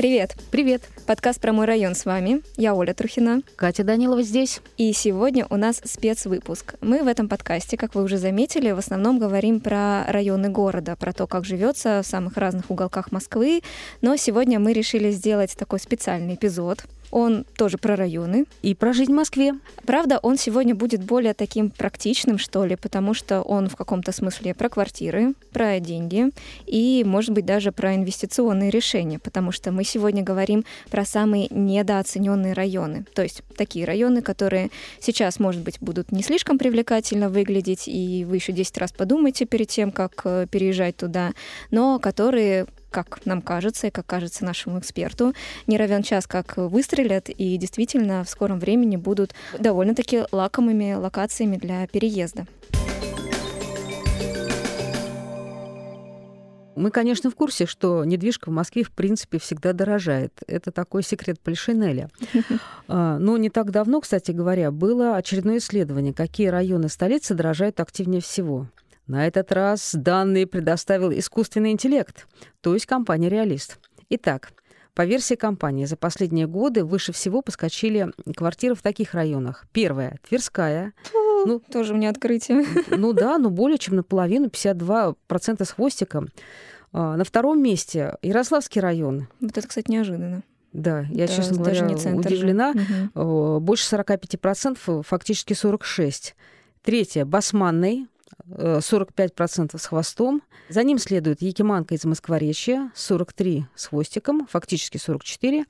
Привет! Привет! Подкаст про мой район с вами. Я Оля Трухина. Катя Данилова здесь. И сегодня у нас спецвыпуск. Мы в этом подкасте, как вы уже заметили, в основном говорим про районы города, про то, как живется в самых разных уголках Москвы. Но сегодня мы решили сделать такой специальный эпизод — он тоже про районы. И про жизнь в Москве. Правда, он сегодня будет более таким практичным, что ли, потому что он в каком-то смысле про квартиры, про деньги и, может быть, даже про инвестиционные решения, потому что мы сегодня говорим про самые недооцененные районы. То есть такие районы, которые сейчас, может быть, будут не слишком привлекательно выглядеть, и вы еще 10 раз подумайте перед тем, как э, переезжать туда, но которые как нам кажется и как кажется нашему эксперту, не равен час, как выстрелят, и действительно в скором времени будут довольно-таки лакомыми локациями для переезда. Мы, конечно, в курсе, что недвижка в Москве, в принципе, всегда дорожает. Это такой секрет Полишинеля. А, но не так давно, кстати говоря, было очередное исследование, какие районы столицы дорожают активнее всего. На этот раз данные предоставил искусственный интеллект, то есть компания «Реалист». Итак, по версии компании, за последние годы выше всего поскочили квартиры в таких районах. Первая — Тверская. Ну, тоже мне открытие. Ну да, но более чем наполовину, 52% с хвостиком. А, на втором месте Ярославский район. Вот это, кстати, неожиданно. Да, я, да, честно говоря, не удивлена. Угу. Больше 45%, фактически 46%. Третье — Басманный, 45% с хвостом. За ним следует Якиманка из Москворечья, 43 с хвостиком, фактически 44.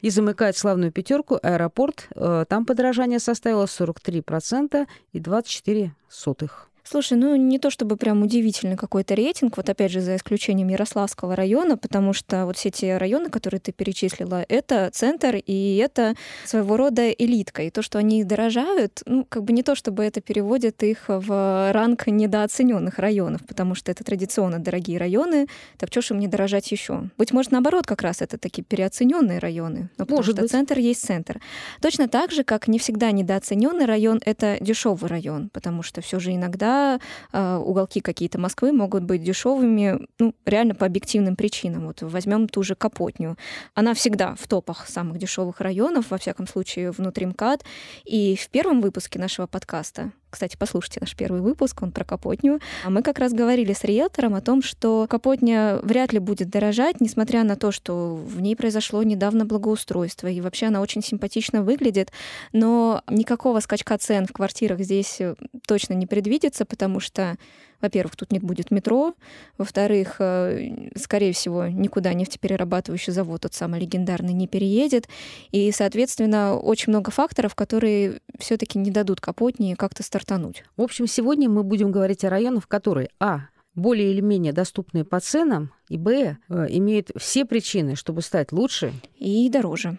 И замыкает славную пятерку аэропорт. Э, там подорожание составило 43% и 24 сотых. Слушай, ну не то чтобы прям удивительный какой-то рейтинг, вот опять же за исключением Ярославского района, потому что вот все те районы, которые ты перечислила, это центр и это своего рода элитка. И то, что они дорожают, ну как бы не то чтобы это переводит их в ранг недооцененных районов, потому что это традиционно дорогие районы, так что ж им не дорожать еще? Быть может, наоборот, как раз это такие переоцененные районы, ну, потому может что быть. центр есть центр. Точно так же, как не всегда недооцененный район это дешевый район, потому что все же иногда э, уголки какие-то Москвы могут быть дешевыми, ну, реально по объективным причинам. Вот возьмем ту же Капотню. Она всегда в топах самых дешевых районов, во всяком случае, внутри МКАД. И в первом выпуске нашего подкаста кстати, послушайте наш первый выпуск, он про Капотню. А мы как раз говорили с риэлтором о том, что Капотня вряд ли будет дорожать, несмотря на то, что в ней произошло недавно благоустройство, и вообще она очень симпатично выглядит, но никакого скачка цен в квартирах здесь э, точно не предвидится, потому что во-первых, тут не будет метро. Во-вторых, э, скорее всего, никуда нефтеперерабатывающий завод, тот самый легендарный, не переедет. И, соответственно, очень много факторов, которые все таки не дадут Капотни как-то стартануть. В общем, сегодня мы будем говорить о районах, которые, а, более или менее доступные по ценам, и, б, э, имеют все причины, чтобы стать лучше и дороже.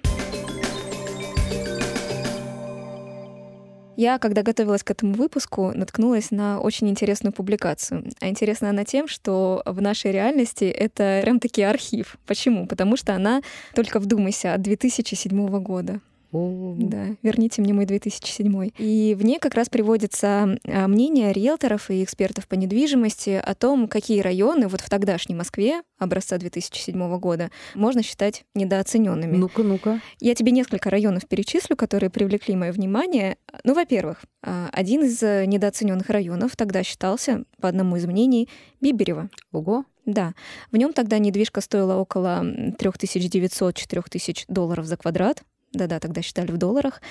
Я, когда готовилась к этому выпуску, наткнулась на очень интересную публикацию. А интересна она тем, что в нашей реальности это прям-таки архив. Почему? Потому что она, только вдумайся, от 2007 года. Да, верните мне мой 2007. И в ней как раз приводится а, мнение риэлторов и экспертов по недвижимости о том, какие районы вот в тогдашней Москве образца 2007 года можно считать недооцененными. Ну-ка, ну-ка. Я тебе несколько районов перечислю, которые привлекли мое внимание. Ну, во-первых, а, один из недооцененных районов тогда считался, по одному из мнений, Биберево. Ого. Да. В нем тогда недвижка стоила около 3900-4000 долларов за квадрат да-да, тогда считали в долларах,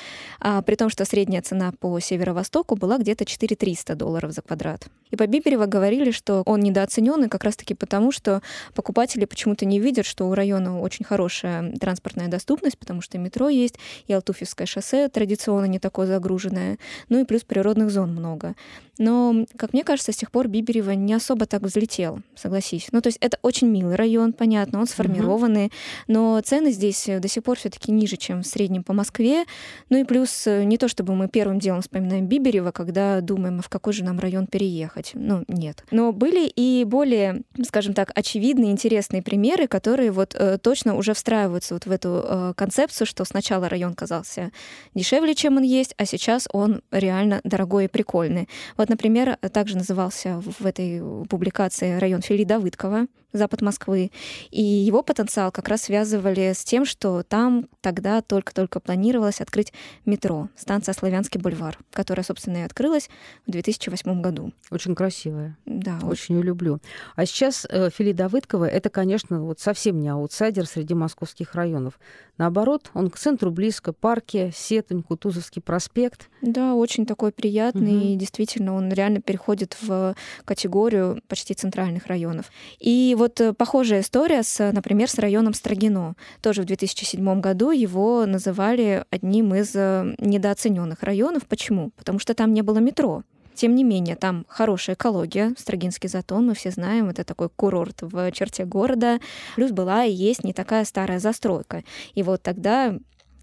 а, при том, что средняя цена по северо-востоку была где-то 4300 долларов за квадрат. И по Биберева говорили, что он недооцененный как раз-таки потому, что покупатели почему-то не видят, что у района очень хорошая транспортная доступность, потому что метро есть, и Алтуфьевское шоссе традиционно не такое загруженное, ну и плюс природных зон много. Но, как мне кажется, с тех пор Биберева не особо так взлетел, согласись. Ну, то есть это очень милый район, понятно, он сформированный, угу. но цены здесь до сих пор все таки ниже, чем в среднем по Москве. Ну и плюс э, не то, чтобы мы первым делом вспоминаем Биберева, когда думаем, а в какой же нам район переехать. Ну, нет. Но были и более, скажем так, очевидные, интересные примеры, которые вот э, точно уже встраиваются вот в эту э, концепцию, что сначала район казался дешевле, чем он есть, а сейчас он реально дорогой и прикольный. Вот, например, также назывался в этой публикации район Фили Давыдкова. Запад Москвы. И его потенциал как раз связывали с тем, что там тогда только-только планировалось открыть метро, станция Славянский бульвар, которая, собственно, и открылась в 2008 году. Очень красивая. Да. Очень ее люблю. А сейчас э, Фили Давыдкова — это, конечно, вот совсем не аутсайдер среди московских районов. Наоборот, он к центру близко, парки, Сетунь, Кутузовский проспект. Да, очень такой приятный, угу. и действительно он реально переходит в категорию почти центральных районов. И вот э, похожая история, с, например, с районом Строгино. Тоже в 2007 году его называли одним из э, недооцененных районов. Почему? Потому что там не было метро. Тем не менее, там хорошая экология, Строгинский затон, мы все знаем, это такой курорт в черте города. Плюс была и есть не такая старая застройка. И вот тогда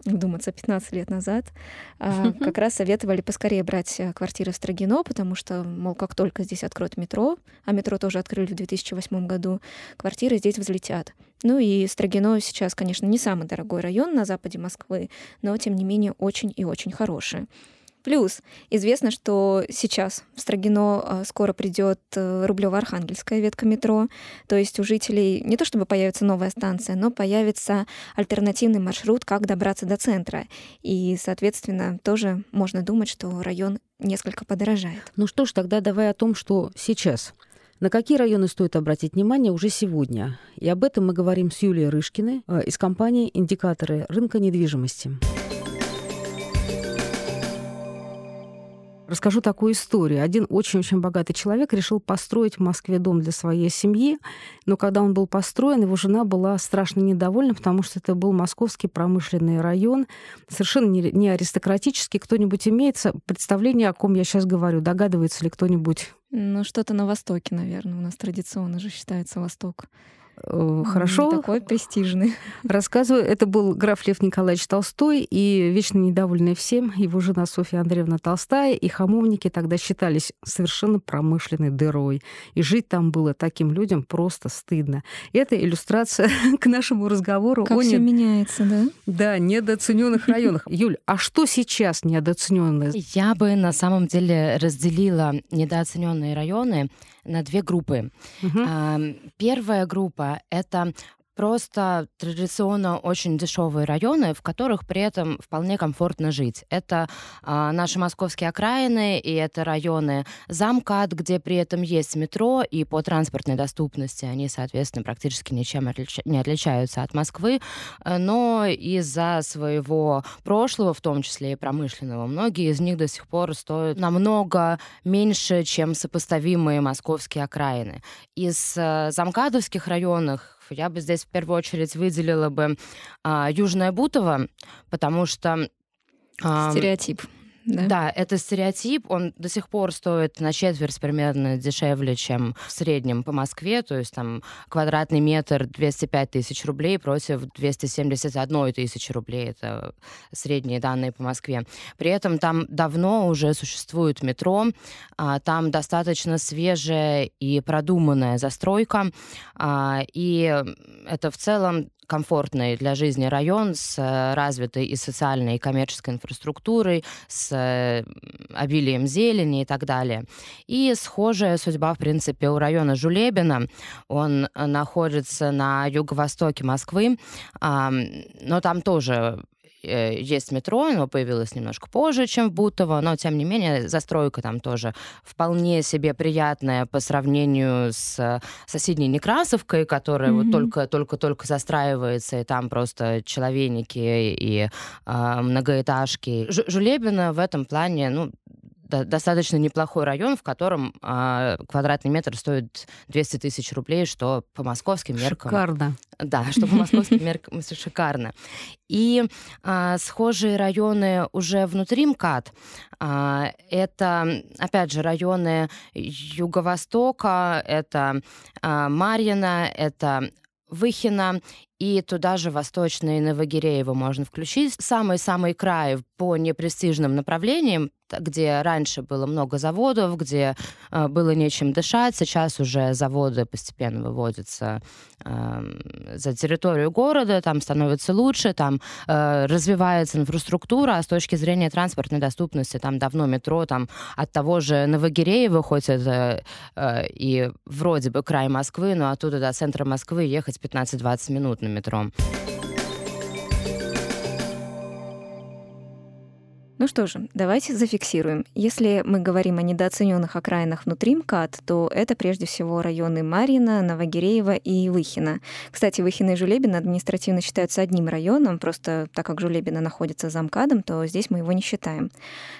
вдуматься, 15 лет назад, а, как раз советовали поскорее брать э, квартиры в Строгино, потому что, мол, как только здесь откроют метро, а метро тоже открыли в 2008 году, квартиры здесь взлетят. Ну и Строгино сейчас, конечно, не самый дорогой район на западе Москвы, но, тем не менее, очень и очень хороший. Плюс известно, что сейчас в Строгино а, скоро придет э, Рублево-Архангельская ветка метро. То есть у жителей не то чтобы появится новая станция, но появится альтернативный маршрут, как добраться до центра. И, соответственно, тоже можно думать, что район несколько подорожает. Ну что ж, тогда давай о том, что сейчас. На какие районы стоит обратить внимание уже сегодня? И об этом мы говорим с Юлией Рышкиной э, из компании «Индикаторы рынка недвижимости». Расскажу такую историю. Один очень-очень богатый человек решил построить в Москве дом для своей семьи, но когда он был построен, его жена была страшно недовольна, потому что это был московский промышленный район, совершенно не аристократический. Кто-нибудь имеется представление, о ком я сейчас говорю? Догадывается ли кто-нибудь? Ну, что-то на Востоке, наверное. У нас традиционно же считается Восток. Э, хорошо. Такой престижный. Рассказываю, это был граф Лев Николаевич Толстой и вечно недовольный всем его жена Софья Андреевна Толстая, и хамовники тогда считались совершенно промышленной дырой. И жить там было таким людям просто стыдно. Это иллюстрация к нашему разговору как о... все не... меняется, да? Да, недооцененных районах. Юль, а что сейчас недооцененное? Я бы на самом деле разделила недооцененные районы на две группы. Угу. Первая группа это просто традиционно очень дешевые районы, в которых при этом вполне комфортно жить. Это э, наши московские окраины, и это районы замкат, где при этом есть метро, и по транспортной доступности они, соответственно, практически ничем отлич... не отличаются от Москвы, э, но из-за своего прошлого, в том числе и промышленного, многие из них до сих пор стоят намного меньше, чем сопоставимые московские окраины. Из э, замкадовских районов я бы здесь в первую очередь выделила бы а, Южное Бутово, потому что... А, Стереотип. Да? да, это стереотип, он до сих пор стоит на четверть примерно дешевле, чем в среднем по Москве, то есть там квадратный метр 205 тысяч рублей против 271 тысячи рублей, это средние данные по Москве. При этом там давно уже существует метро, а, там достаточно свежая и продуманная застройка, а, и это в целом комфортный для жизни район с э, развитой и социальной, и коммерческой инфраструктурой, с э, обилием зелени и так далее. И схожая судьба, в принципе, у района Жулебина. Он э, находится на юго-востоке Москвы, но там тоже есть метро, оно появилось немножко позже, чем в Бутово, но, тем не менее, застройка там тоже вполне себе приятная по сравнению с соседней Некрасовкой, которая mm-hmm. вот только-только-только застраивается, и там просто человейники и э, многоэтажки. Ж- Жулебина в этом плане, ну, достаточно неплохой район, в котором э, квадратный метр стоит 200 тысяч рублей, что по московским меркам... Шикарно. Да, что по московским меркам шикарно. И э, схожие районы уже внутри МКАД. Э, это, опять же, районы Юго-Востока, это э, Марьино, это Выхина и туда же Восточное Новогиреево можно включить. Самый-самый край по непрестижным направлениям где раньше было много заводов, где э, было нечем дышать. Сейчас уже заводы постепенно выводятся э, за территорию города, там становится лучше, там э, развивается инфраструктура, а с точки зрения транспортной доступности, там давно метро, там от того же Новогиреева, хоть это э, и вроде бы край Москвы, но оттуда до центра Москвы ехать 15-20 минут на метро. Ну что же, давайте зафиксируем. Если мы говорим о недооцененных окраинах внутри МКАД, то это прежде всего районы Марина, Новогиреева и Выхина. Кстати, Выхина и Жулебина административно считаются одним районом, просто так как Жулебина находится за МКАДом, то здесь мы его не считаем.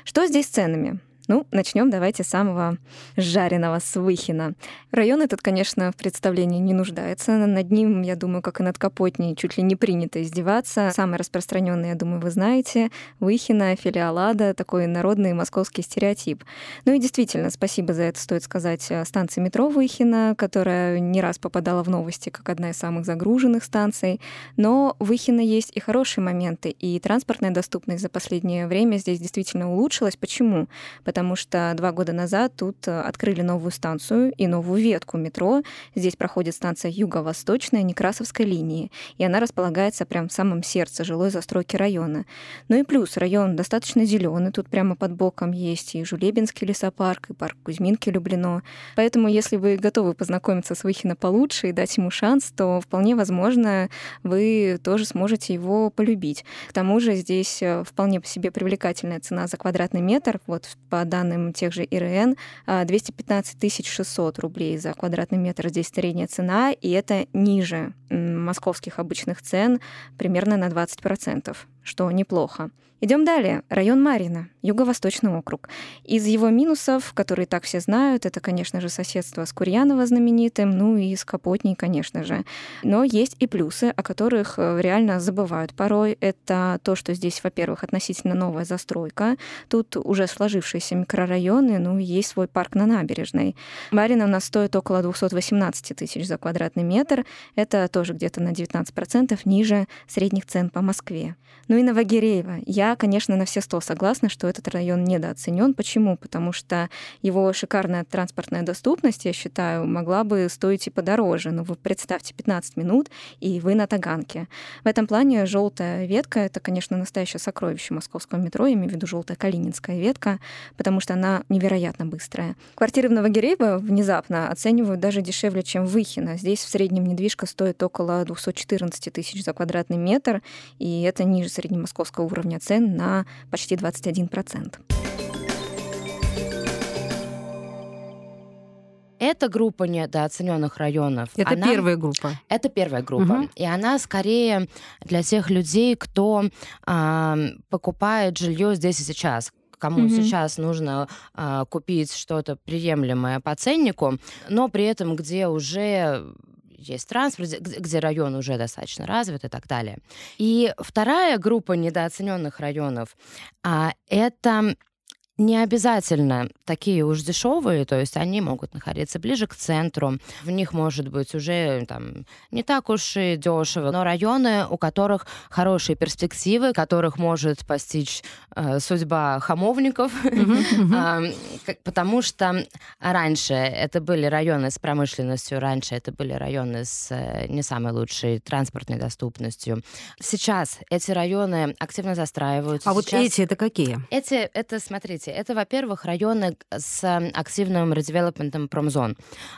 Что здесь с ценами? Ну, начнем давайте с самого жареного, с Выхина. Район этот, конечно, в представлении не нуждается. Над ним, я думаю, как и над Капотней, чуть ли не принято издеваться. Самый распространенный, я думаю, вы знаете, Выхина, филиалада, такой народный московский стереотип. Ну и действительно, спасибо за это стоит сказать э, станции метро Выхина, которая не раз попадала в новости как одна из самых загруженных станций. Но Выхина есть и хорошие моменты, и транспортная доступность за последнее время здесь действительно улучшилась. Почему? Потому потому что два года назад тут э, открыли новую станцию и новую ветку метро. Здесь проходит станция Юго-Восточная Некрасовской линии, и она располагается прямо в самом сердце жилой застройки района. Ну и плюс, район достаточно зеленый, тут прямо под боком есть и Жулебинский лесопарк, и парк Кузьминки Люблено. Поэтому, если вы готовы познакомиться с Выхино получше и дать ему шанс, то вполне возможно, вы тоже сможете его полюбить. К тому же здесь э, вполне по себе привлекательная цена за квадратный метр. Вот по данным тех же ИРН, 215 600 рублей за квадратный метр здесь средняя цена, и это ниже московских обычных цен примерно на 20%, что неплохо. Идем далее. Район Марина, Юго-Восточный округ. Из его минусов, которые так все знают, это, конечно же, соседство с Курьяново знаменитым, ну и с Капотней, конечно же. Но есть и плюсы, о которых э, реально забывают порой. Это то, что здесь, во-первых, относительно новая застройка. Тут уже сложившиеся микрорайоны, ну и есть свой парк на набережной. Марина у нас стоит около 218 тысяч за квадратный метр. Это тоже где-то на 19% ниже средних цен по Москве. Ну и Новогиреево. Я конечно, на все сто согласна, что этот район недооценен. Почему? Потому что его шикарная транспортная доступность, я считаю, могла бы стоить и подороже. Но вы представьте, 15 минут, и вы на Таганке. В этом плане желтая ветка — это, конечно, настоящее сокровище московского метро, я имею в виду желтая калининская ветка, потому что она невероятно быстрая. Квартиры в Новогиреево внезапно оценивают даже дешевле, чем в Выхино. Здесь в среднем недвижка стоит около 214 тысяч за квадратный метр, и это ниже среднемосковского уровня цен на почти 21%. Эта группа недооцененных районов. Это она, первая группа. Это первая группа. Угу. И она скорее для тех людей, кто э, покупает жилье здесь и сейчас кому mm-hmm. сейчас нужно э, купить что-то приемлемое по ценнику, но при этом где уже есть транспорт, где район уже достаточно развит и так далее. И вторая группа недооцененных районов а, это не обязательно такие уж дешевые, то есть они могут находиться ближе к центру, в них может быть уже там не так уж и дешево, но районы, у которых хорошие перспективы, которых может постичь э, судьба хамовников, потому что раньше это были районы с промышленностью, раньше это были районы с э, не самой лучшей транспортной доступностью. Сейчас эти районы активно застраиваются. А вот эти это какие? Эти, это, смотрите, Смотрите, это, во-первых, районы с активным редевелопментом промзон.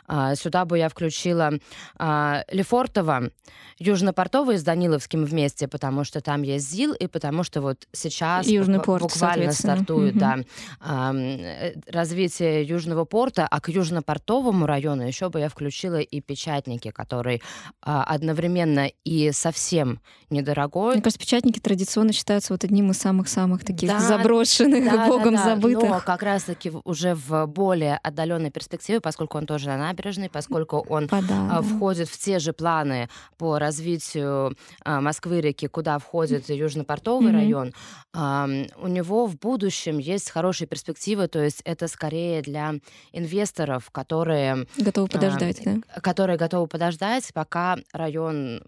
А, сюда бы я включила а, Лефортово, Южно-Портовый с Даниловским вместе, потому что там есть ЗИЛ, и потому что вот сейчас Южный порт, буквально стартует да, э, развитие Южного порта, а к Южно-Портовому району еще бы я включила и Печатники, который одновременно и совсем недорогой. Мне кажется, Печатники традиционно считаются вот одним из самых-самых таких да, заброшенных, да, богом да, да. Забытых. Но как раз-таки уже в более отдаленной перспективе, поскольку он тоже на набережной, поскольку он Пода, входит в те же планы по развитию а, Москвы-реки, куда входит Южно-Портовый mm-hmm. район, у него в будущем есть хорошие перспективы, то есть это скорее для инвесторов, которые... Готовы подождать, да? Которые готовы подождать, пока район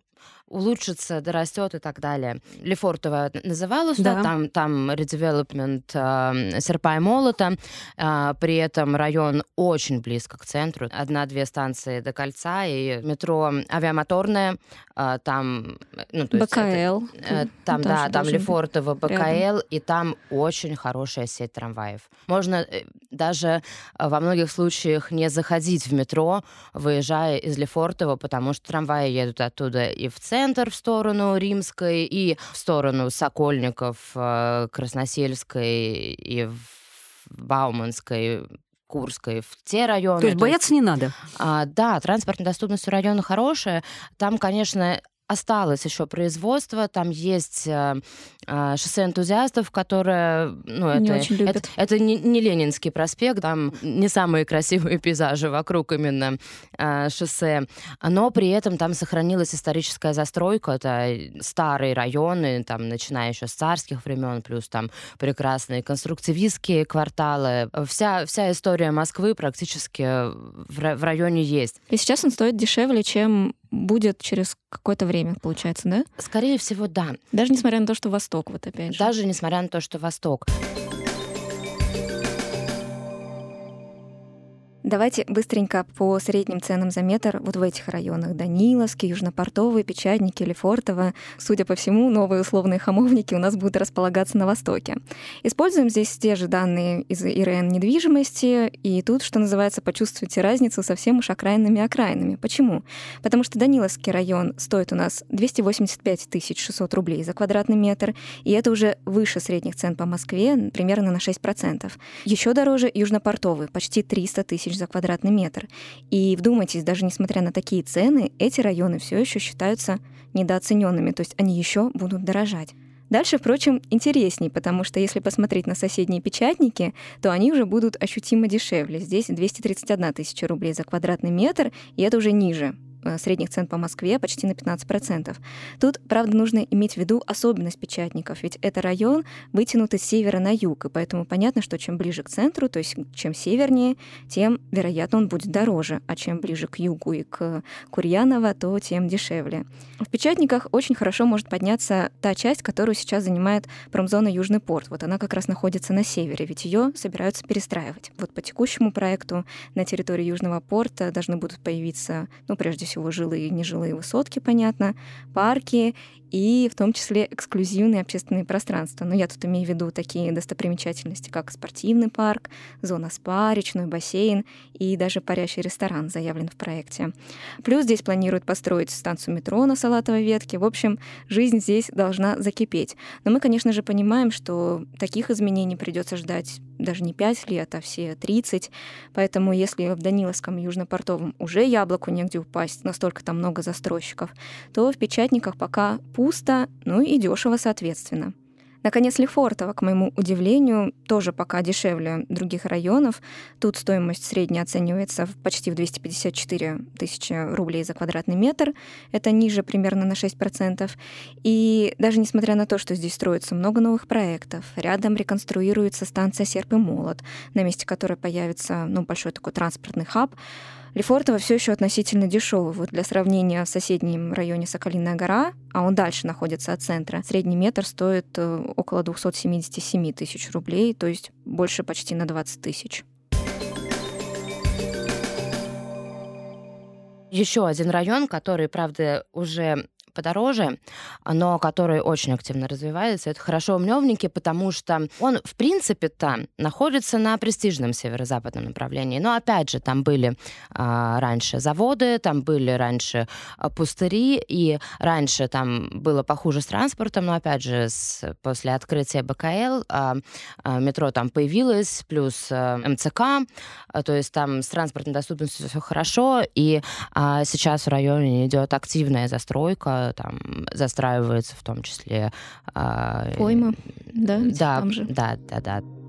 улучшится, дорастет и так далее. Лефортово называлось, да. да, там, там редевелопмент э, серпа и молота, э, при этом район очень близко к центру, одна-две станции до кольца, и метро авиамоторное, э, там... Ну, то БКЛ. Это, э, там, да, там Лефортово, БКЛ, рядом. и там очень хорошая сеть трамваев. Можно э, даже э, во многих случаях не заходить в метро, выезжая из Лефортово, потому что трамваи едут оттуда и в центр, в сторону Римской, и в сторону Сокольников, э, Красносельской, и в Бауманской, Курской, в те районы. То есть бояться не надо? А, да, транспортная доступность у района хорошая. Там, конечно, осталось еще производство, там есть э, э, шоссе энтузиастов, которое, ну, это, не очень любят. это, это не, не Ленинский проспект, там не самые красивые пейзажи вокруг именно э, шоссе, но при этом там сохранилась историческая застройка, это старые районы, там, начиная еще с царских времен, плюс там прекрасные конструктивистские кварталы. Вся, вся история Москвы практически в, в районе есть. И сейчас он стоит дешевле, чем будет через какое-то время, получается, да? Скорее всего, да. Даже несмотря на то, что Восток, вот опять же. Даже несмотря на то, что Восток. Давайте быстренько по средним ценам за метр вот в этих районах. Даниловский, Южнопортовый, Печатники, Лефортово. Судя по всему, новые условные хамовники у нас будут располагаться на Востоке. Используем здесь те же данные из ИРН недвижимости, и тут, что называется, почувствуйте разницу совсем уж окраинными окраинами. Почему? Потому что Даниловский район стоит у нас 285 600 рублей за квадратный метр, и это уже выше средних цен по Москве, примерно на 6%. Еще дороже Южнопортовый, почти 300 тысяч за квадратный метр. И вдумайтесь, даже несмотря на такие цены, эти районы все еще считаются недооцененными, то есть они еще будут дорожать. Дальше, впрочем, интересней, потому что если посмотреть на соседние печатники, то они уже будут ощутимо дешевле. Здесь 231 тысяча рублей за квадратный метр, и это уже ниже средних цен по Москве почти на 15%. Тут, правда, нужно иметь в виду особенность печатников, ведь это район вытянутый с севера на юг, и поэтому понятно, что чем ближе к центру, то есть чем севернее, тем, вероятно, он будет дороже, а чем ближе к югу и к Курьяново, то тем дешевле. В печатниках очень хорошо может подняться та часть, которую сейчас занимает промзона Южный порт. Вот она как раз находится на севере, ведь ее собираются перестраивать. Вот по текущему проекту на территории Южного порта должны будут появиться, ну, прежде всего, всего жилые и нежилые высотки, понятно, парки и в том числе эксклюзивные общественные пространства. Но я тут имею в виду такие достопримечательности, как спортивный парк, зона спа, речной бассейн и даже парящий ресторан заявлен в проекте. Плюс здесь планируют построить станцию метро на Салатовой ветке. В общем, жизнь здесь должна закипеть. Но мы, конечно же, понимаем, что таких изменений придется ждать даже не 5 лет, а все 30. Поэтому если в Даниловском Южнопортовом уже яблоку негде упасть, настолько там много застройщиков, то в Печатниках пока пусто, ну и дешево соответственно. Наконец, Лефортово, к моему удивлению, тоже пока дешевле других районов. Тут стоимость средняя оценивается в почти в 254 тысячи рублей за квадратный метр. Это ниже примерно на 6%. И даже несмотря на то, что здесь строится много новых проектов, рядом реконструируется станция «Серп и молот», на месте которой появится ну, большой такой транспортный хаб, Лефортово все еще относительно дешевый. Вот для сравнения в соседнем районе Соколиная гора, а он дальше находится от центра, средний метр стоит э, около 277 тысяч рублей, то есть больше почти на 20 тысяч. Еще один район, который, правда, уже подороже, но который очень активно развивается. Это хорошо умневники, потому что он, в принципе-то, находится на престижном северо-западном направлении. Но, опять же, там были а, раньше заводы, там были раньше а, пустыри, и раньше там было похуже с транспортом, но, опять же, с, после открытия БКЛ а, а, метро там появилось, плюс а, МЦК, а, то есть там с транспортной доступностью все хорошо, и а, сейчас в районе идет активная застройка, там застраивается в том числе... А, Пойма, да? Да, да, да, да.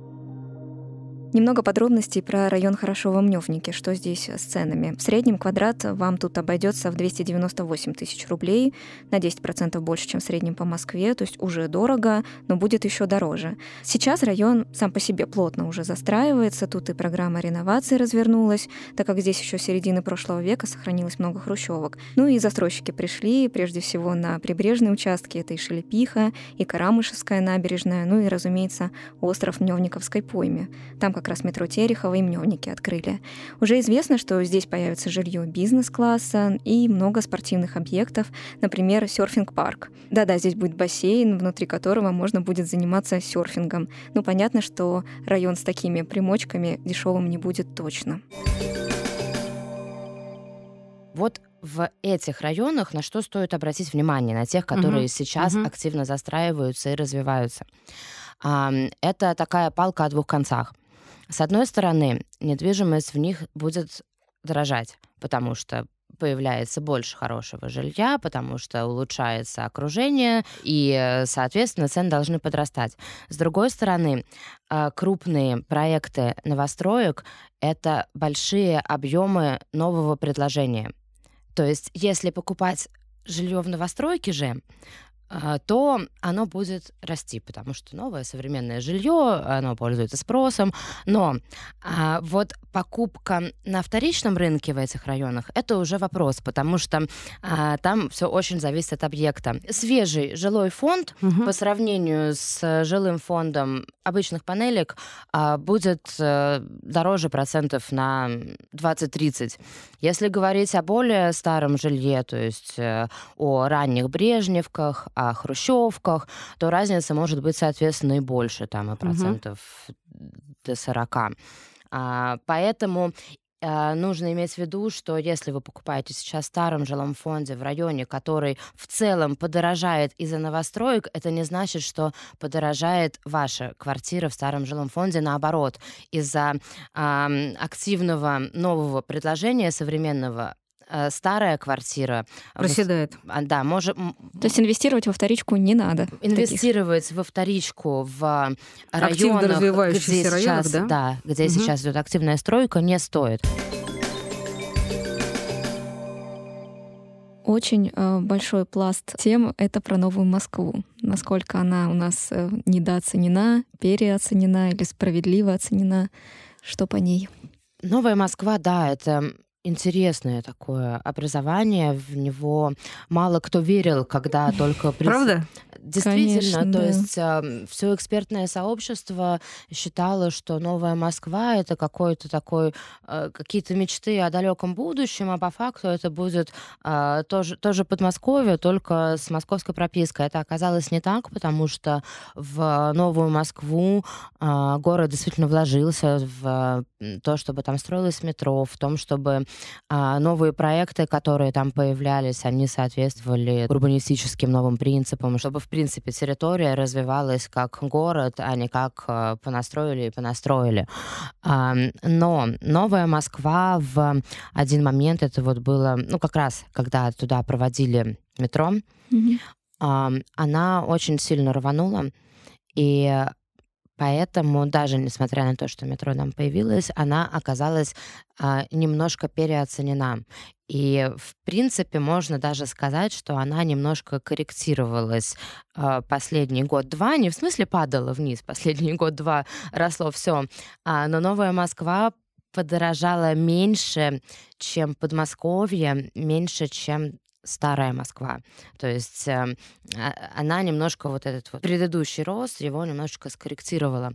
Немного подробностей про район Хорошова Мневники, что здесь с ценами. В среднем квадрат вам тут обойдется в 298 тысяч рублей, на 10% больше, чем в среднем по Москве, то есть уже дорого, но будет еще дороже. Сейчас район сам по себе плотно уже застраивается, тут и программа реновации развернулась, так как здесь еще середины прошлого века сохранилось много хрущевок. Ну и застройщики пришли, прежде всего, на прибрежные участки, это и Шелепиха, и Карамышевская набережная, ну и, разумеется, остров Мневниковской пойме. Там как раз метро Терехова и Мневники открыли. Уже известно, что здесь появится жилье бизнес-класса и много спортивных объектов, например, серфинг-парк. Да-да, здесь будет бассейн, внутри которого можно будет заниматься серфингом. Ну, понятно, что район с такими примочками дешевым не будет точно. Вот в этих районах на что стоит обратить внимание, на тех, которые угу. сейчас угу. активно застраиваются и развиваются. Это такая палка о двух концах. С одной стороны, недвижимость в них будет дорожать, потому что появляется больше хорошего жилья, потому что улучшается окружение, и, соответственно, цены должны подрастать. С другой стороны, а, крупные проекты новостроек — это большие объемы нового предложения. То есть, если покупать жилье в новостройке же, то оно будет расти, потому что новое современное жилье, оно пользуется спросом. Но а, вот покупка на вторичном рынке в этих районах это уже вопрос, потому что а, там все очень зависит от объекта. Свежий жилой фонд угу. по сравнению с жилым фондом обычных панелек а, будет а, дороже процентов на 20-30. Если говорить о более старом жилье, то есть а, о ранних Брежневках, о хрущевках, то разница может быть, соответственно, и больше, там, и процентов угу. до 40. А, поэтому а, нужно иметь в виду, что если вы покупаете сейчас в старом жилом фонде в районе, который в целом подорожает из-за новостроек, это не значит, что подорожает ваша квартира в старом жилом фонде. Наоборот, из-за э, активного нового предложения современного Э, старая квартира... Проседает. А, да, может... То есть инвестировать во вторичку не надо? Инвестировать во вторичку в районах, где сейчас, районах, да? Да, где угу. сейчас идет активная стройка, не стоит. Очень э, большой пласт тем — это про Новую Москву. Насколько она у нас э, недооценена, переоценена или справедливо оценена. Что по ней? Новая Москва, да, это интересное такое образование. В него мало кто верил, когда только... Правда? Действительно, Конечно, то да. есть э, все экспертное сообщество считало, что Новая Москва это какой-то такой э, какие-то мечты о далеком будущем, а по факту это будет э, тоже тоже Подмосковье, только с московской пропиской. Это оказалось не так, потому что в Новую Москву э, город действительно вложился в то, чтобы там строилось метро, в том, чтобы э, новые проекты, которые там появлялись, они соответствовали урбанистическим новым принципам, чтобы в принципе, территория развивалась как город, а не как э, понастроили и понастроили. Но Новая Москва в один момент, это вот было, ну, как раз, когда туда проводили метро, mm-hmm. она очень сильно рванула, и Поэтому даже несмотря на то, что метро там появилось, она оказалась а, немножко переоценена. И, в принципе, можно даже сказать, что она немножко корректировалась э, последний год-два. Не в смысле падала вниз, последний год-два росло все. А, но Новая Москва подорожала меньше, чем Подмосковье, меньше, чем старая Москва. То есть э, она немножко вот этот вот предыдущий рост, его немножечко скорректировала.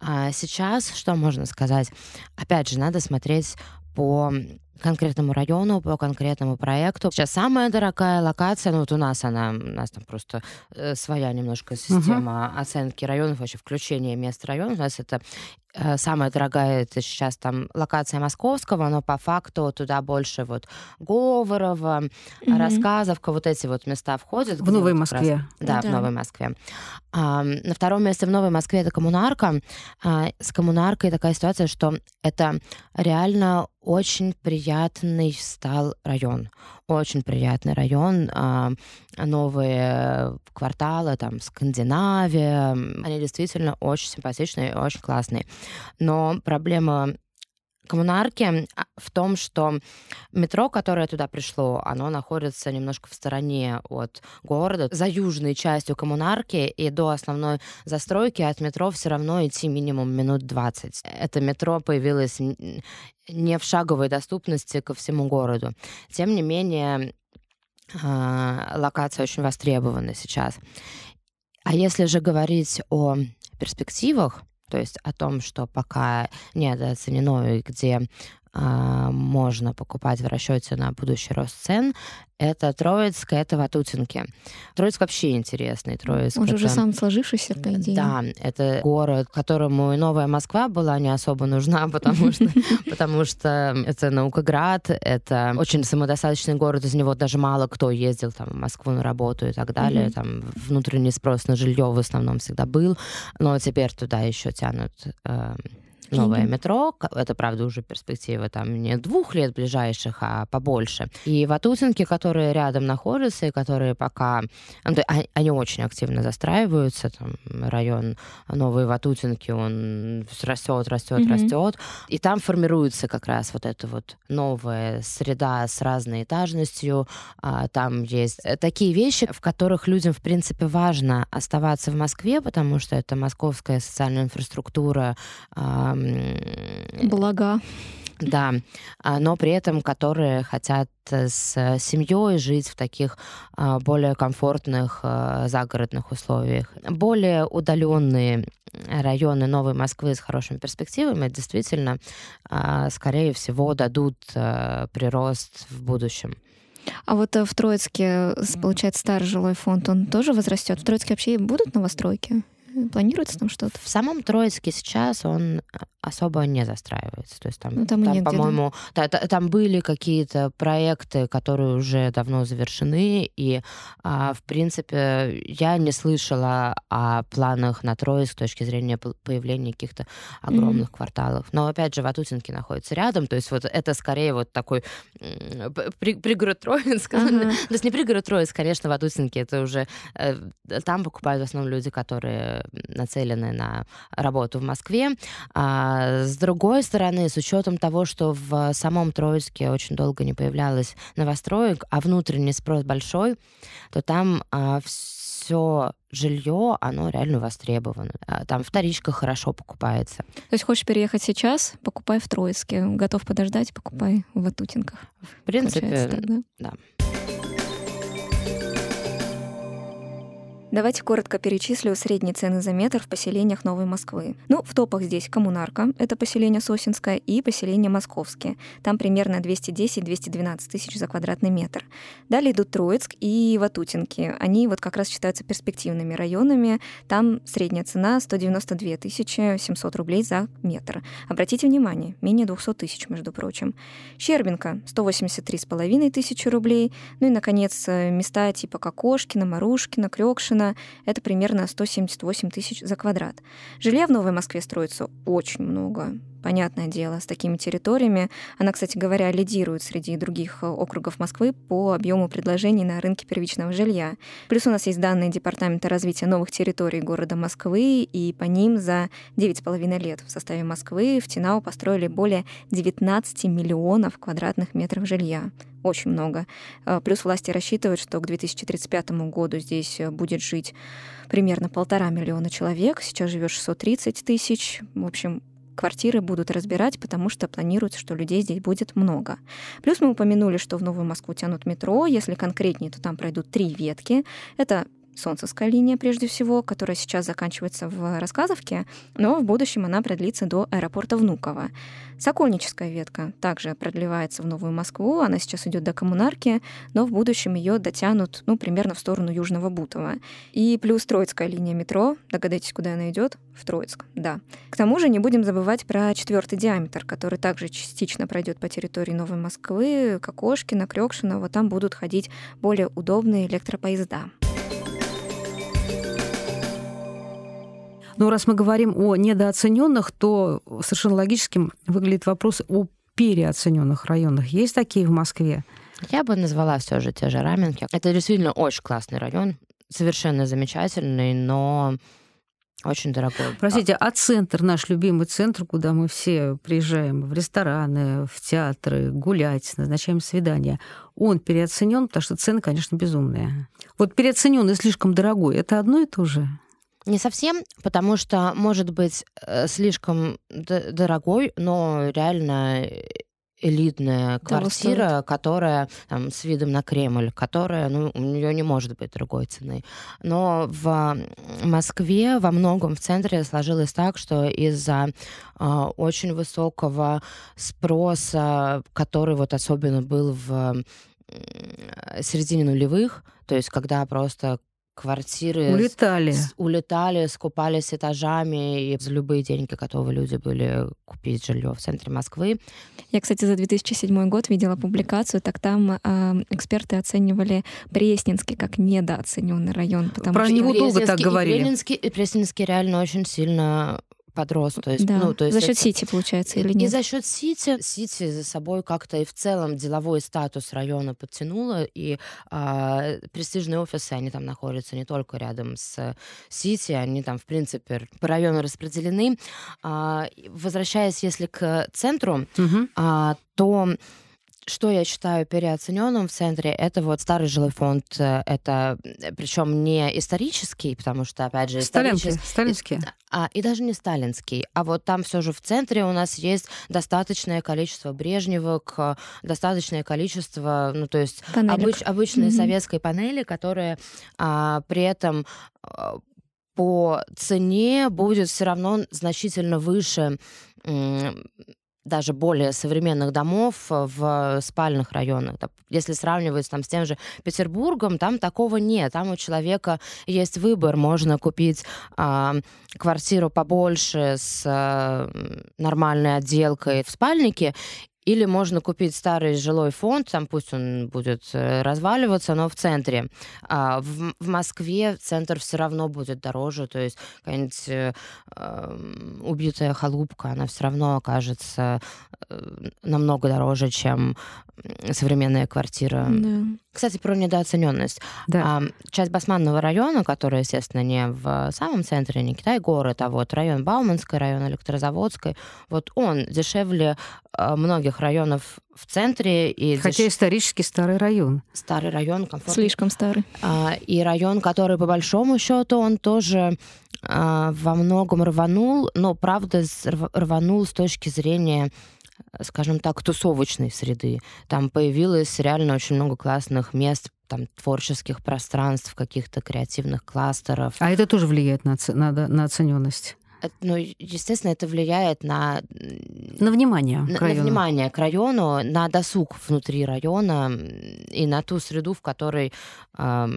А сейчас что можно сказать? Опять же, надо смотреть по конкретному району, по конкретному проекту. Сейчас самая дорогая локация, ну вот у нас она, у нас там просто э, своя немножко система uh-huh. оценки районов, вообще включения мест районов. У нас это э, самая дорогая, это сейчас там локация Московского, но по факту туда больше вот Говорова, uh-huh. Рассказовка, вот эти вот места входят. В Новой Москве. Раз, да, да, в Новой Москве. А, на втором месте в Новой Москве это коммунарка. А, с коммунаркой такая ситуация, что это реально очень приятно приятный стал район. Очень приятный район. А, новые кварталы, там, Скандинавия. Они действительно очень симпатичные и очень классные. Но проблема коммунарки а, в том, что метро, которое туда пришло, оно находится немножко в стороне от города, за южной частью коммунарки, и до основной застройки от метро все равно идти минимум минут 20. Это метро появилось не в шаговой доступности ко всему городу. Тем не менее, а, локация очень востребована сейчас. А если же говорить о перспективах, то есть о том, что пока недооценено и где можно покупать в расчете на будущий рост цен, это Троицк, это Ватутинки. Троицк вообще интересный. Троицк Он же это... уже сам сложившийся, по идее. Да, это город, которому и новая Москва была не особо нужна, потому что, потому что это Наукоград, это очень самодостаточный город, из него даже мало кто ездил там, в Москву на работу и так далее. Там внутренний спрос на жилье в основном всегда был, но теперь туда еще тянут э, новое метро. Это, правда, уже перспектива там не двух лет ближайших, а побольше. И Ватутинки, которые рядом находятся, и которые пока... Ну, они очень активно застраиваются. Там район Новые Ватутинки, он растет, растет, mm-hmm. растет. И там формируется как раз вот эта вот новая среда с разной этажностью. А, там есть такие вещи, в которых людям, в принципе, важно оставаться в Москве, потому что это московская социальная инфраструктура, Блага. Да, а, но при этом которые хотят с семьей жить в таких а, более комфортных а, загородных условиях. Более удаленные районы Новой Москвы с хорошими перспективами действительно, скорее всего, дадут прирост в будущем. А вот э, в Троицке, получается, старый жилой фонд, он тоже возрастет? В Троицке вообще будут новостройки? Планируется там что-то? В самом Троицке сейчас он э, особо не застраивается. То есть там, ну, там, там по-моему, да? Да, там были какие-то проекты, которые уже давно завершены, и, а, в принципе, я не слышала о планах на Троицк с точки зрения появления каких-то огромных mm-hmm. кварталов. Но, опять же, Ватутинки находится рядом, то есть вот это скорее вот такой при, пригород Троицк. Uh-huh. то есть не пригород Троицк, конечно, Ватутинки, это уже... Э, там покупают в основном люди, которые нацелены на работу в Москве. А с другой стороны, с учетом того, что в самом Троицке очень долго не появлялось новостроек, а внутренний спрос большой, то там а, все жилье, оно реально востребовано. А, там вторичка хорошо покупается. То есть хочешь переехать сейчас, покупай в Троицке. Готов подождать, покупай в Ватутинках. В принципе, так, да? да. Давайте коротко перечислю средние цены за метр в поселениях Новой Москвы. Ну, в топах здесь Коммунарка, это поселение Сосинское, и поселение Московские. Там примерно 210-212 тысяч за квадратный метр. Далее идут Троицк и Ватутинки. Они вот как раз считаются перспективными районами. Там средняя цена 192 тысячи 700 рублей за метр. Обратите внимание, менее 200 тысяч, между прочим. Щербинка 183,5 тысячи рублей. Ну и, наконец, места типа Кокошкина, Марушкина, Крёкшина, Пушкина это примерно 178 тысяч за квадрат. Жилья в Новой Москве строится очень много. Понятное дело, с такими территориями. Она, кстати говоря, лидирует среди других э, округов Москвы по объему предложений на рынке первичного жилья. Плюс у нас есть данные Департамента развития новых территорий города Москвы, и по ним за 9,5 лет в составе Москвы в Тинау построили более 19 миллионов квадратных метров жилья очень много. Э, плюс власти рассчитывают, что к 2035 году здесь э, будет жить примерно полтора миллиона человек. Сейчас живет 630 тысяч. В общем, квартиры будут разбирать, потому что планируется, что людей здесь будет много. Плюс мы упомянули, что в Новую Москву тянут метро. Если конкретнее, то там пройдут три ветки. Это Солнцевская линия, прежде всего, которая сейчас заканчивается в Рассказовке, но в будущем она продлится до аэропорта Внуково. Сокольническая ветка также продлевается в Новую Москву, она сейчас идет до Коммунарки, но в будущем ее дотянут, ну, примерно в сторону Южного Бутова. И плюс Троицкая линия метро, догадайтесь, куда она идет? В Троицк, да. К тому же не будем забывать про четвертый диаметр, который также частично пройдет по территории Новой Москвы, Кокошкина, Крёкшина, вот там будут ходить более удобные электропоезда. Но раз мы говорим о недооцененных, то совершенно логическим выглядит вопрос о переоцененных районах? Есть такие в Москве? Я бы назвала все же те же Раменки. Это действительно очень классный район, совершенно замечательный, но очень дорогой. Простите, а центр, наш любимый центр, куда мы все приезжаем в рестораны, в театры, гулять, назначаем свидания, он переоценен, потому что цены, конечно, безумные. Вот переоцененный слишком дорогой, это одно и то же? Не совсем, потому что может быть э, слишком дорогой, но реально элитная квартира, которая там, с видом на Кремль, которая, ну, у нее не может быть другой цены. Но в Москве во многом в центре сложилось так, что из-за э, очень высокого спроса, который вот особенно был в середине нулевых, то есть когда просто квартиры улетали. С, улетали, скупались этажами, и за любые деньги готовы люди были купить жилье в центре Москвы. Я, кстати, за 2007 год видела публикацию, так там э, эксперты оценивали Пресненский как недооцененный район. Потому Про что него долго так говорили. Пресненский, Пресненский реально очень сильно подрос. То есть, да. ну, то есть за счет это... Сити, получается, или нет? И за счет Сити, Сити за собой как-то и в целом деловой статус района подтянуло, и а, престижные офисы, они там находятся не только рядом с Сити, они там, в принципе, по району распределены. А, возвращаясь, если к центру, угу. а, то что я считаю переоцененным в центре, это вот старый жилой фонд, э, это причем не исторический, потому что, опять же, сталинский, сталинский. А, и даже не сталинский. А вот там все же в центре у нас есть достаточное количество брежневок, достаточное количество, ну, то есть обыч, обычной mm-hmm. советской панели, которые а, при этом а, по цене будет все равно значительно выше даже более современных домов э, в спальных районах. Если сравнивать там, с тем же Петербургом, там такого нет. Там у человека есть выбор. Можно купить а, квартиру побольше с а, нормальной отделкой в спальнике или можно купить старый жилой фонд, там пусть он будет э, разваливаться, но в центре. А в, в Москве центр все равно будет дороже, то есть какая-нибудь э, эм, убитая халупка, она все равно окажется э, намного дороже, чем современная квартира. Да. Кстати, про недооцененность. Да. А, часть Басманного района, которая, естественно, не в самом центре, не Китай-город, а вот район Бауманской, район Электрозаводской, вот он дешевле а, многих районов в центре. И Хотя деш... исторически старый район. Старый район, комфортный. Слишком старый. А, и район, который, по большому счету, он тоже а, во многом рванул, но, правда, рванул с точки зрения скажем так, тусовочной среды. Там появилось реально очень много классных мест, там, творческих пространств, каких-то креативных кластеров. А это тоже влияет на, на, на оцененность? Ну, естественно, это влияет на... На внимание на, к району. На внимание к району, на досуг внутри района и на ту среду, в которой э,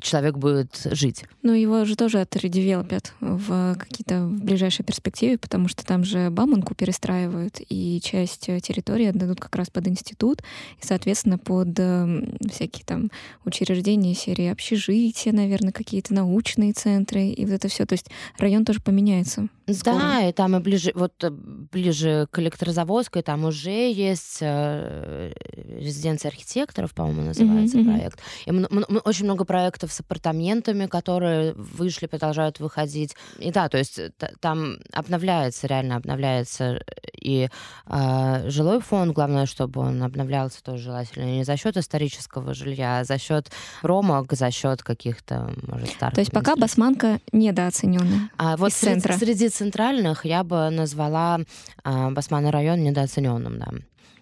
человек будет жить. Ну, его же тоже отредевелопят в какие-то в ближайшей перспективе, потому что там же Баманку перестраивают, и часть территории отдадут как раз под институт, и, соответственно, под э, всякие там учреждения серии общежития, наверное, какие-то научные центры, и вот это все. То есть район тоже поменяется меняется. Скоро. Да, и там и ближе, вот э, ближе к электрозаводской, там уже есть э, резиденция архитекторов, по-моему, называется mm-hmm. проект. И м- м- очень много проектов с апартаментами, которые вышли, продолжают выходить. И да, то есть т- там обновляется, реально обновляется и э, жилой фонд. Главное, чтобы он обновлялся тоже желательно не за счет исторического жилья, а за счет ромок, за счет каких-то, может, старых. То есть пока басманка недооцененная. А вот из центра среди центральных я бы назвала э, Басманный район недооцененным, да.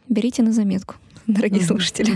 Берите на заметку, дорогие слушатели.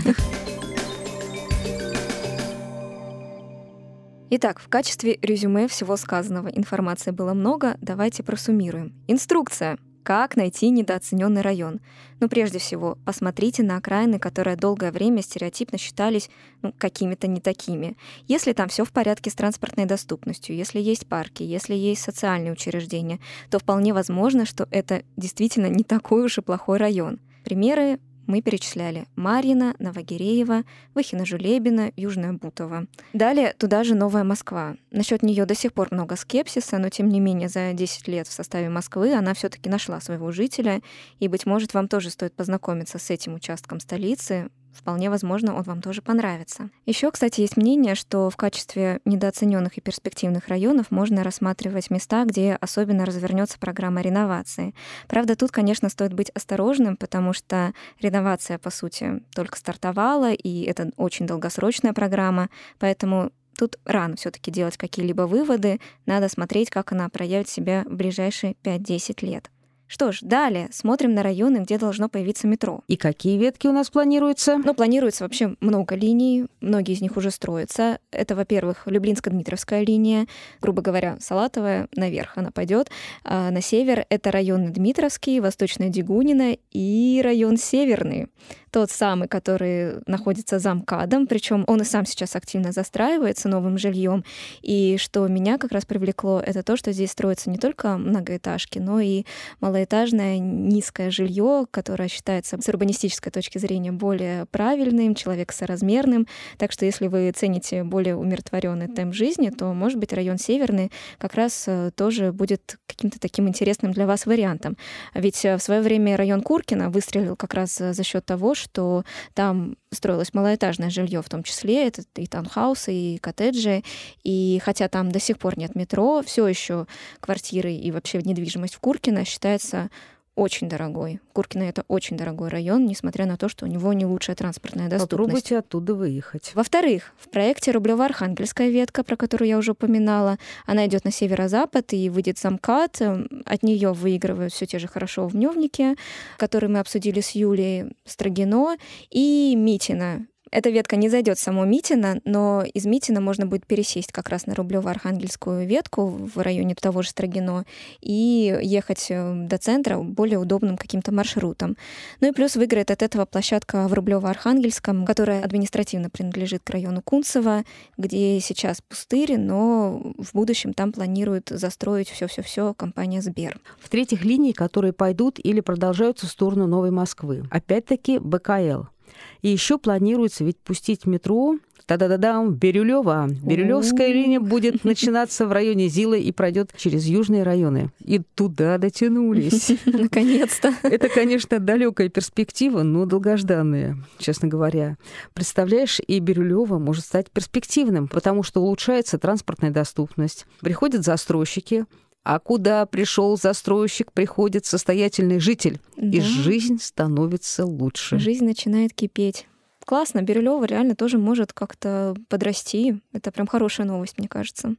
Итак, в качестве резюме всего сказанного информации было много, давайте просуммируем. Инструкция как найти недооцененный район? Ну, прежде всего, посмотрите на окраины, которые долгое время стереотипно считались ну, какими-то не такими. Если там все в порядке с транспортной доступностью, если есть парки, если есть социальные учреждения, то вполне возможно, что это действительно не такой уж и плохой район. Примеры мы перечисляли Марина, Новогиреево, Выхино-Жулебина, Южная Бутово. Далее туда же Новая Москва. Насчет нее до сих пор много скепсиса, но тем не менее за 10 лет в составе Москвы она все-таки нашла своего жителя, и, быть может, вам тоже стоит познакомиться с этим участком столицы, Вполне возможно, он вам тоже понравится. Еще, кстати, есть мнение, что в качестве недооцененных и перспективных районов можно рассматривать места, где особенно развернется программа реновации. Правда, тут, конечно, стоит быть осторожным, потому что реновация, по сути, только стартовала, и это очень долгосрочная программа, поэтому Тут рано все-таки делать какие-либо выводы, надо смотреть, как она проявит себя в ближайшие 5-10 лет. Что ж, далее смотрим на районы, где должно появиться метро. И какие ветки у нас планируются? Ну, планируется вообще много линий, многие из них уже строятся. Это, во-первых, Люблинско-Дмитровская линия, грубо говоря, Салатовая, наверх она пойдет. А на север это район Дмитровский, Восточная Дегунина и район Северный тот самый, который находится за МКАДом, причем он и сам сейчас активно застраивается новым жильем. И что меня как раз привлекло, это то, что здесь строятся не только многоэтажки, но и малоэтажное низкое жилье, которое считается с урбанистической точки зрения более правильным, человекосоразмерным. Так что если вы цените более умиротворенный темп жизни, то, может быть, район Северный как раз э, тоже будет каким-то таким интересным для вас вариантом. Ведь э, в свое время район Куркина выстрелил как раз э, за счет того, что там строилось малоэтажное жилье, в том числе это и таунхаусы, и коттеджи, и хотя там до сих пор нет метро, все еще квартиры и вообще недвижимость в Куркино считается очень дорогой. Куркино — это очень дорогой район, несмотря на то, что у него не лучшая транспортная доступность. Попробуйте оттуда выехать. Во-вторых, в проекте Рублево-Архангельская ветка, про которую я уже упоминала, она идет на северо-запад и выйдет за МКАД. От нее выигрывают все те же хорошо вневники, которые мы обсудили с Юлией Строгино и Митина. Эта ветка не зайдет само Митина, но из Митина можно будет пересесть как раз на Рублево-Архангельскую ветку в районе того же Строгино и ехать э, до центра более удобным каким-то маршрутом. Ну и плюс выиграет от этого площадка в Рублево-Архангельском, которая административно принадлежит к району Кунцево, где сейчас пустырь, но в будущем там планируют застроить все-все-все компания Сбер. В-третьих, линии, которые пойдут или продолжаются в сторону Новой Москвы. Опять-таки БКЛ. И еще планируется ведь пустить метро Та-да-да-дам, Бирюлева. Бирюлевская линия будет начинаться в районе Зилы и пройдет через южные районы. И туда дотянулись. Наконец-то. Это, конечно, далекая перспектива, но долгожданная, честно говоря. Представляешь, и Бирюлева может стать перспективным, потому что улучшается транспортная доступность. Приходят застройщики, а куда пришел застройщик, приходит состоятельный житель, да. и жизнь становится лучше. Жизнь начинает кипеть классно. Бирюлева реально тоже может как-то подрасти. Это прям хорошая новость, мне кажется.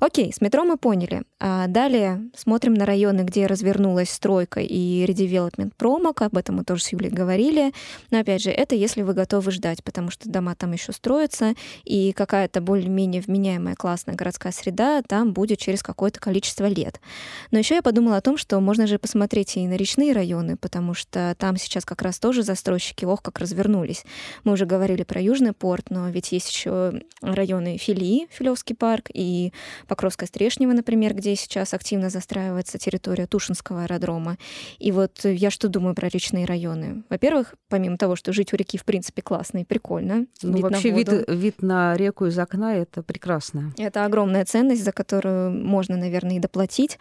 Окей, с метро мы поняли. А далее смотрим на районы, где развернулась стройка и редевелопмент промок. Об этом мы тоже с Юлей говорили. Но опять же, это если вы готовы ждать, потому что дома там еще строятся, и какая-то более-менее вменяемая классная городская среда там будет через какое-то количество лет. Но еще я подумала о том, что можно же посмотреть и на речные районы, потому что там сейчас как раз тоже застройщики, ох, как развернулись. Мы уже говорили про Южный порт, но ведь есть еще районы Филии, Филевский парк, и Покровская Стрешнева, например, где сейчас активно застраивается территория Тушинского аэродрома. И вот я что думаю про речные районы? Во-первых, помимо того, что жить у реки в принципе классно и прикольно. Ну, вид вообще вид, вид на реку из окна — это прекрасно. Это огромная ценность, за которую можно, наверное, и доплатить.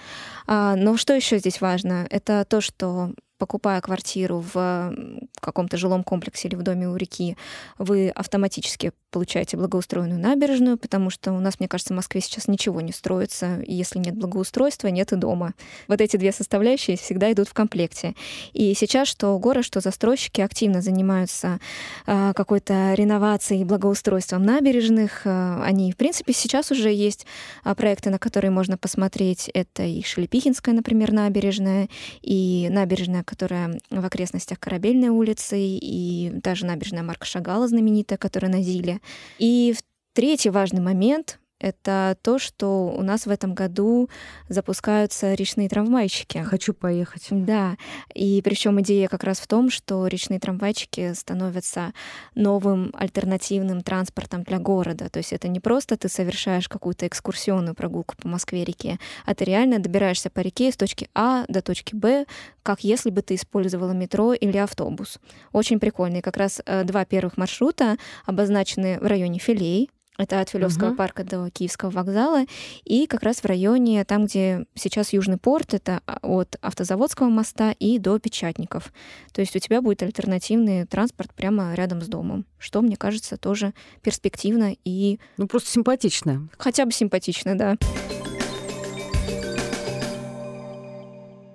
А, но что еще здесь важно? Это то, что покупая квартиру в каком-то жилом комплексе или в доме у реки, вы автоматически получаете благоустроенную набережную, потому что у нас, мне кажется, в Москве сейчас ничего не строится, и если нет благоустройства, нет и дома. Вот эти две составляющие всегда идут в комплекте. И сейчас что город, что застройщики активно занимаются э, какой-то реновацией и благоустройством набережных. Э, они, в принципе, сейчас уже есть э, проекты, на которые можно посмотреть. Это и Шелепихинская, например, набережная, и набережная, которая в окрестностях Корабельной улицы, и даже набережная Марка Шагала знаменитая, которая на Зиле. И третий важный момент это то, что у нас в этом году запускаются речные трамвайчики. Хочу поехать. Да, и причем идея как раз в том, что речные трамвайчики становятся новым альтернативным транспортом для города. То есть это не просто ты совершаешь какую-то экскурсионную прогулку по Москве-реке, а ты реально добираешься по реке с точки А до точки Б, как если бы ты использовала метро или автобус. Очень прикольно. И как раз э, два первых маршрута обозначены в районе Филей, это от Филевского угу. парка до Киевского вокзала. И как раз в районе, там, где сейчас Южный порт, это а, от Автозаводского моста и до Печатников. То есть у тебя будет альтернативный транспорт прямо рядом с домом, что, мне кажется, тоже перспективно и... Ну, просто симпатично. Хотя бы симпатично, да.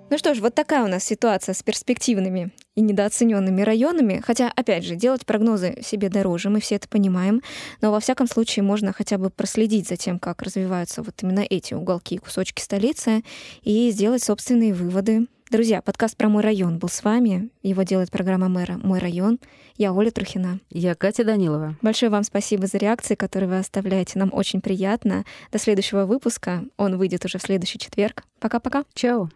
Ну что ж, вот такая у нас ситуация с перспективными и недооцененными районами. Хотя, опять же, делать прогнозы себе дороже, мы все это понимаем. Но во всяком случае можно хотя бы проследить за тем, как развиваются вот именно эти уголки и кусочки столицы, и сделать собственные выводы. Друзья, подкаст про мой район был с вами. Его делает программа мэра «Мой район». Я Оля Трухина. Я Катя Данилова. Большое вам спасибо за реакции, которые вы оставляете. Нам очень приятно. До следующего выпуска. Он выйдет уже в следующий четверг. Пока-пока. Чао.